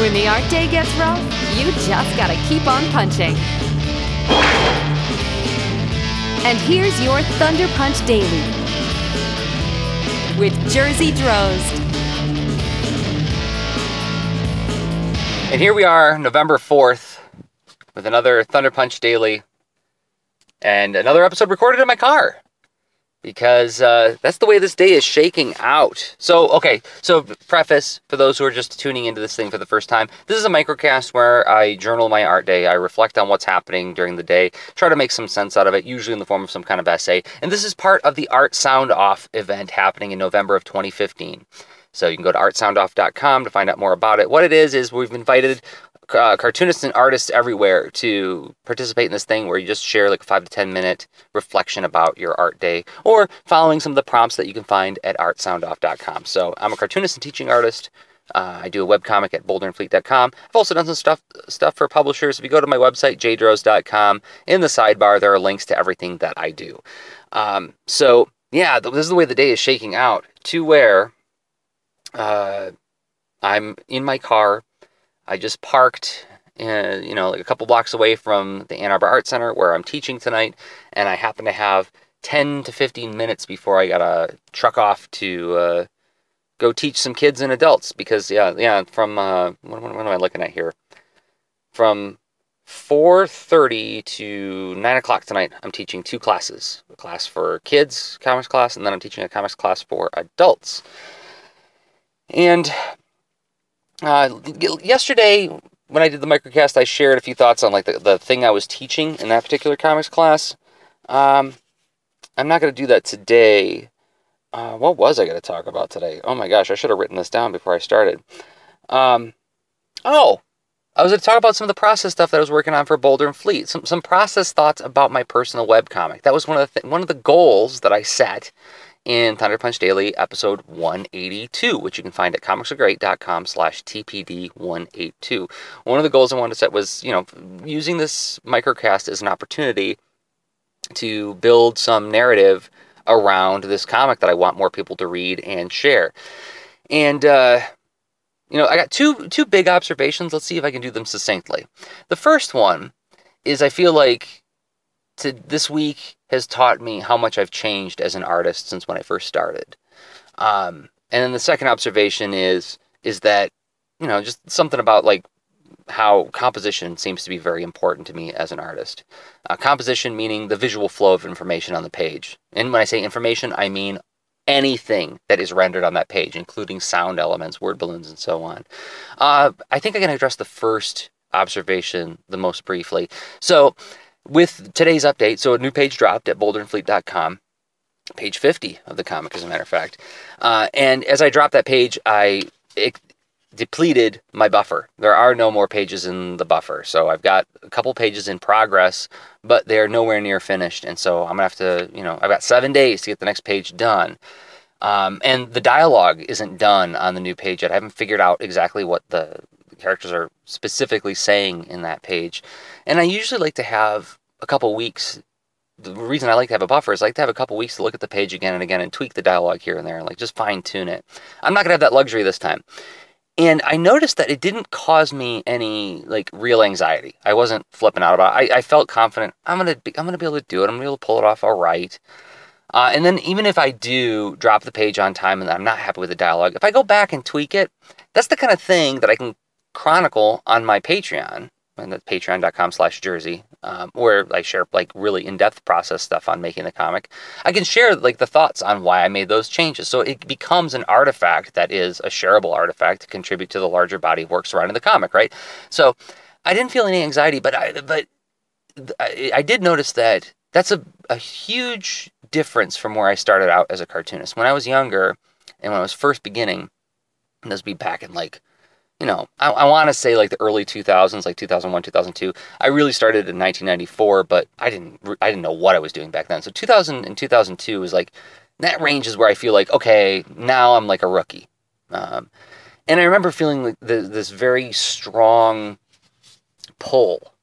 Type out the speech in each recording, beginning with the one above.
When the art day gets rough, you just gotta keep on punching. And here's your Thunder Punch Daily with Jerzy Drozd. And here we are, November 4th, with another Thunder Punch Daily and another episode recorded in my car because uh, that's the way this day is shaking out. So, okay, so preface for those who are just tuning into this thing for the first time this is a microcast where I journal my art day. I reflect on what's happening during the day, try to make some sense out of it, usually in the form of some kind of essay. And this is part of the Art Soundoff event happening in November of 2015. So you can go to artsoundoff.com to find out more about it. What it is is we've invited uh, cartoonists and artists everywhere to participate in this thing where you just share like five to ten minute reflection about your art day or following some of the prompts that you can find at artsoundoff.com. So I'm a cartoonist and teaching artist. Uh, I do a webcomic at boulderandfleet.com. I've also done some stuff stuff for publishers. If you go to my website, jdrozd.com, in the sidebar, there are links to everything that I do. Um, so, yeah, this is the way the day is shaking out to where uh, I'm in my car I just parked, uh, you know, like a couple blocks away from the Ann Arbor Art Center where I'm teaching tonight, and I happen to have 10 to 15 minutes before I gotta truck off to uh, go teach some kids and adults because yeah, yeah, from uh, what, what, what am I looking at here? From 4.30 to 9 o'clock tonight i'm teaching two classes a class for kids comics class and then i'm teaching a comics class for adults and uh, yesterday, when I did the microcast, I shared a few thoughts on like the, the thing I was teaching in that particular comics class. Um, I'm not going to do that today. Uh, what was I going to talk about today? Oh my gosh, I should have written this down before I started. Um, oh, I was going to talk about some of the process stuff that I was working on for Boulder and Fleet. Some some process thoughts about my personal web comic. That was one of the th- one of the goals that I set in Thunder Punch Daily episode 182, which you can find at comicsaregreat.com slash TPD182. One of the goals I wanted to set was, you know, using this microcast as an opportunity to build some narrative around this comic that I want more people to read and share. And, uh, you know, I got two two big observations. Let's see if I can do them succinctly. The first one is I feel like to this week has taught me how much I've changed as an artist since when I first started. Um, and then the second observation is is that you know just something about like how composition seems to be very important to me as an artist. Uh, composition meaning the visual flow of information on the page. And when I say information, I mean anything that is rendered on that page, including sound elements, word balloons, and so on. Uh, I think I can address the first observation the most briefly. So, with today's update, so a new page dropped at boulderandfleet.com, page 50 of the comic, as a matter of fact. Uh, and as I dropped that page, I depleted my buffer. There are no more pages in the buffer. So I've got a couple pages in progress, but they're nowhere near finished. And so I'm going to have to, you know, I've got seven days to get the next page done. Um, and the dialogue isn't done on the new page yet. I haven't figured out exactly what the characters are specifically saying in that page. And I usually like to have a couple weeks. The reason I like to have a buffer is I like to have a couple weeks to look at the page again and again and tweak the dialogue here and there and like just fine tune it. I'm not gonna have that luxury this time. And I noticed that it didn't cause me any like real anxiety. I wasn't flipping out about it. I, I felt confident. I'm gonna be, I'm gonna be able to do it. I'm gonna be able to pull it off all right. Uh, and then even if I do drop the page on time and I'm not happy with the dialogue, if I go back and tweak it, that's the kind of thing that I can chronicle on my Patreon, and that's patreon.com slash jerzy, um, where I share like really in-depth process stuff on making the comic. I can share like the thoughts on why I made those changes. So it becomes an artifact that is a shareable artifact to contribute to the larger body of work surrounding the comic, right? So I didn't feel any anxiety, but I, but I, I did notice that that's a, a huge difference from where I started out as a cartoonist. When I was younger and when I was first beginning, this would be back in like you know, I, I want to say like the early 2000s, like 2001, 2002. I really started in 1994, but I didn't I didn't know what I was doing back then. So 2000 and 2002 is like that range is where I feel like okay, now I'm like a rookie. Um, and I remember feeling like the, this very strong pull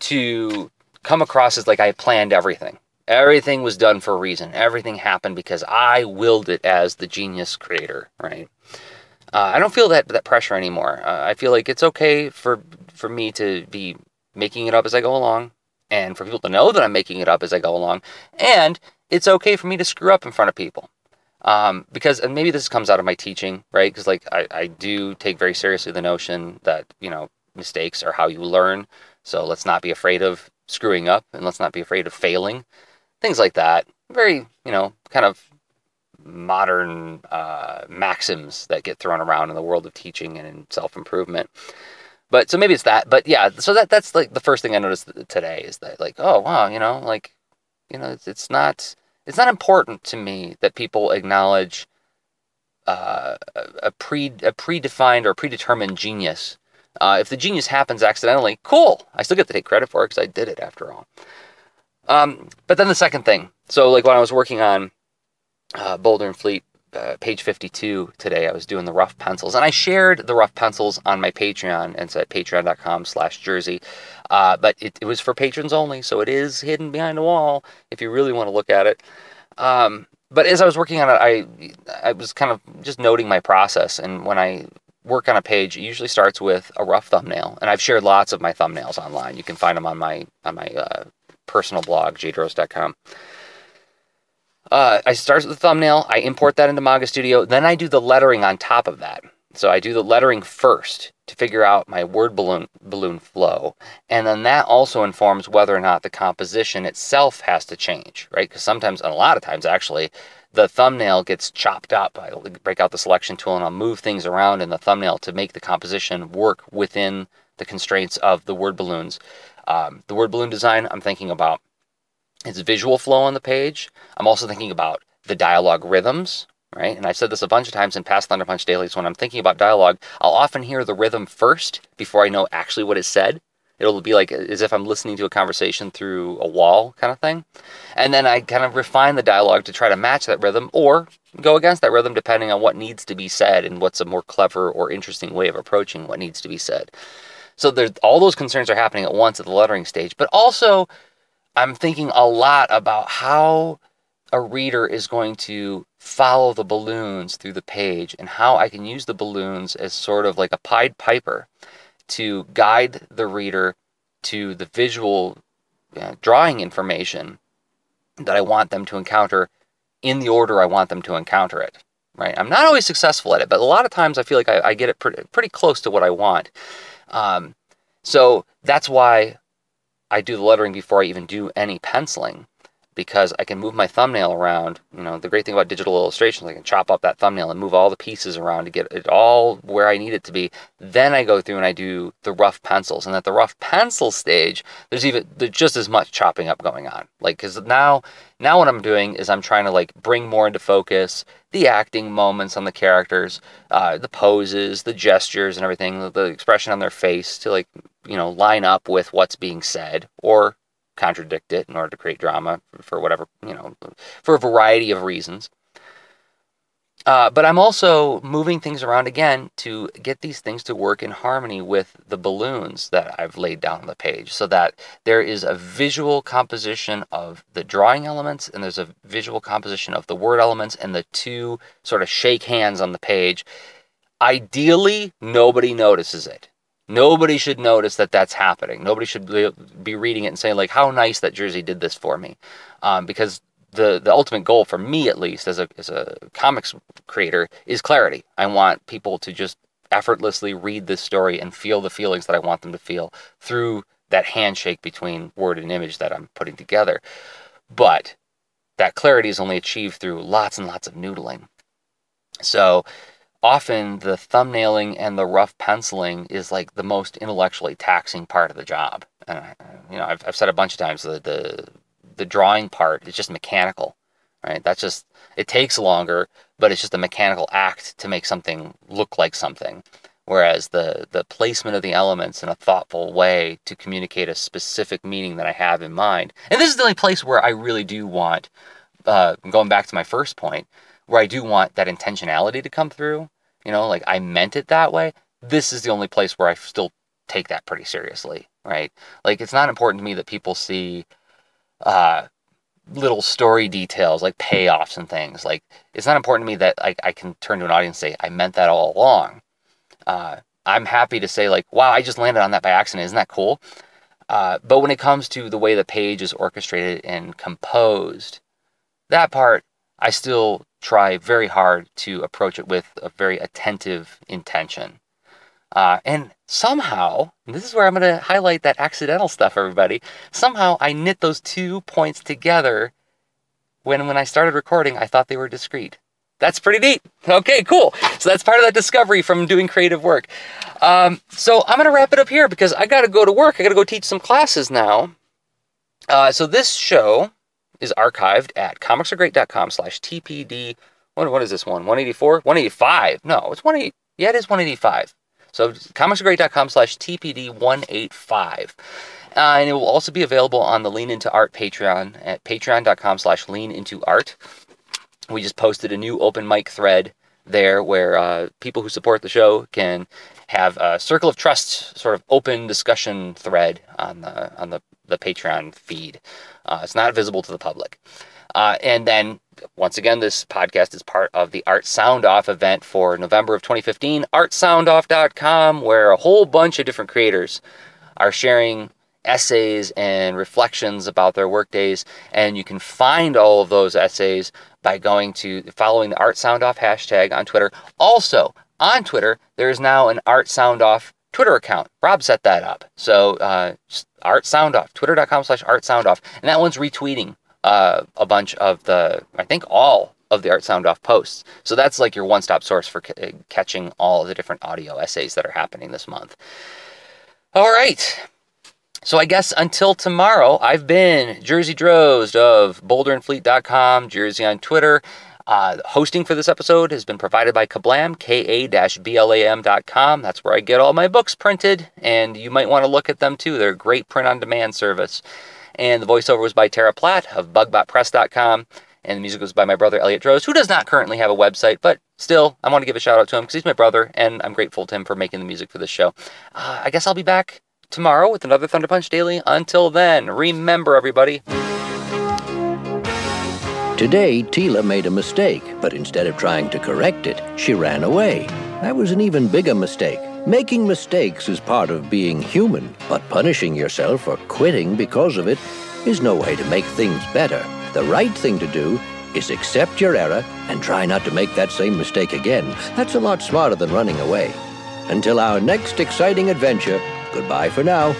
to come across as like I planned everything. Everything was done for a reason. Everything happened because I willed it as the genius creator, right? Uh, I don't feel that that pressure anymore. Uh, I feel like it's okay for for me to be making it up as I go along, and for people to know that I'm making it up as I go along, and it's okay for me to screw up in front of people. Um, because and maybe this comes out of my teaching, right? Because like I, I do take very seriously the notion that you know mistakes are how you learn. So let's not be afraid of screwing up, and let's not be afraid of failing, things like that. Very you know kind of modern uh, maxims that get thrown around in the world of teaching and in self improvement. But so maybe it's that. But yeah, so that that's like the first thing I noticed today is that like oh wow you know like you know it's, it's not it's not important to me that people acknowledge uh, a pre a predefined or predetermined genius. Uh, if the genius happens accidentally, cool. I still get to take credit for it because I did it after all. Um, but then the second thing, so like when I was working on uh, Boulder and Fleet, uh, page 52 today, I was doing the rough pencils, and I shared the rough pencils on my Patreon, and it's at patreon.com slash jerzy. Uh, but it, it was for patrons only, so it is hidden behind a wall if you really want to look at it. Um, but as I was working on it, I I was kind of just noting my process, and when I work on a page, it usually starts with a rough thumbnail, and I've shared lots of my thumbnails online. You can find them on my on my uh, personal blog, jdrozd.com. Uh, I start with the thumbnail, I import that into Manga Studio, then I do the lettering on top of that. So I do the lettering first to figure out my word balloon balloon flow, and then that also informs whether or not the composition itself has to change, right? Because sometimes, and a lot of times actually, the thumbnail gets chopped up. I break out the selection tool and I'll move things around in the thumbnail to make the composition work within the constraints of the word balloons. Um, the word balloon design, I'm thinking about its visual flow on the page. I'm also thinking about the dialogue rhythms, right? And I've said this a bunch of times in past Thunder Punch dailies. When I'm thinking about dialogue, I'll often hear the rhythm first before I know actually what is said. It'll be like as if I'm listening to a conversation through a wall kind of thing. And then I kind of refine the dialogue to try to match that rhythm or go against that rhythm depending on what needs to be said and what's a more clever or interesting way of approaching what needs to be said. So all those concerns are happening at once at the lettering stage, but also I'm thinking a lot about how a reader is going to follow the balloons through the page and how I can use the balloons as sort of like a Pied Piper to guide the reader to the visual uh, drawing information that I want them to encounter in the order I want them to encounter it. Right? I'm not always successful at it, but a lot of times I feel like I, I get it pretty, pretty close to what I want. Um, so that's why I do the lettering before I even do any penciling because I can move my thumbnail around. You know, the great thing about digital illustrations, I can chop up that thumbnail and move all the pieces around to get it all where I need it to be. Then I go through and I do the rough pencils. And at the rough pencil stage, there's even there's just as much chopping up going on. Like, because now, now what I'm doing is I'm trying to like bring more into focus the acting moments on the characters, uh, the poses, the gestures, and everything, the, the expression on their face to like you know line up with what's being said or contradict it in order to create drama for whatever, you know, for a variety of reasons. Uh, but I'm also moving things around again to get these things to work in harmony with the balloons that I've laid down on the page so that there is a visual composition of the drawing elements and there's a visual composition of the word elements and the two sort of shake hands on the page. Ideally, nobody notices it. Nobody should notice that that's happening. Nobody should be reading it and saying like, "How nice that Jerzy did this for me," um, because the the ultimate goal for me, at least as a as a comics creator, is clarity. I want people to just effortlessly read this story and feel the feelings that I want them to feel through that handshake between word and image that I'm putting together. But that clarity is only achieved through lots and lots of noodling. So often the thumbnailing and the rough penciling is like the most intellectually taxing part of the job. And you know, I've, I've said a bunch of times the, the the drawing part is just mechanical, right? That's just it takes longer, but it's just a mechanical act to make something look like something. Whereas the the placement of the elements in a thoughtful way to communicate a specific meaning that I have in mind, and this is the only place where I really do want, uh, going back to my first point, where I do want that intentionality to come through, you know, like I meant it that way, this is the only place where I still take that pretty seriously, right? Like it's not important to me that people see uh little story details like payoffs and things. Like it's not important to me that like I can turn to an audience and say I meant that all along. Uh, I'm happy to say like, wow, I just landed on that by accident. Isn't that cool? Uh, but when it comes to the way the page is orchestrated and composed, that part I still try very hard to approach it with a very attentive intention. Uh, and somehow, and this is where I'm going to highlight that accidental stuff, everybody. Somehow I knit those two points together when when I started recording, I thought they were discrete. That's pretty neat. Okay, cool. So that's part of that discovery from doing creative work. Um, so I'm going to wrap it up here because I got to go to work. I got to go teach some classes now. Uh, so this show is archived at comicsaregreat.com slash TPD. What, what is this one? 184? 185? No, it's 180. Yeah, it is 185. So comicsaregreat.com slash TPD185. Uh, and it will also be available on the Lean Into Art Patreon at patreon.com slash lean into art. We just posted a new open mic thread there where uh, people who support the show can have a circle of trust sort of open discussion thread on the on the, the Patreon feed. Uh, it's not visible to the public. Uh, and then once again, this podcast is part of the Art Soundoff event for November of 2015, artsoundoff.com, where a whole bunch of different creators are sharing essays and reflections about their workdays. And you can find all of those essays by going to following the Art Soundoff hashtag on Twitter. Also, on Twitter, there is now an Art Soundoff Twitter account. Rob set that up. So, uh, Art Soundoff, twitter.com slash Art Soundoff. And that one's retweeting uh, a bunch of the, I think all of the Art Soundoff posts. So that's like your one stop source for c- catching all the different audio essays that are happening this month. All right. So I guess until tomorrow, I've been Jerzy Drozd of boulderandfleet.com, Jerzy on Twitter. Uh, hosting for this episode has been provided by Ka-Blam, ka-blam.com. That's where I get all my books printed, and you might want to look at them too. They're a great print-on-demand service. And the voiceover was by Tara Platt of bugbotpress.com. And the music was by my brother Eliott Drozd, who does not currently have a website, but still, I want to give a shout out to him because he's my brother, and I'm grateful to him for making the music for this show. Uh, I guess I'll be back tomorrow with another Thunder Punch Daily. Until then, remember everybody. Today, Tila made a mistake, but instead of trying to correct it, she ran away. That was an even bigger mistake. Making mistakes is part of being human, but punishing yourself or quitting because of it is no way to make things better. The right thing to do is accept your error and try not to make that same mistake again. That's a lot smarter than running away. Until our next exciting adventure, goodbye for now.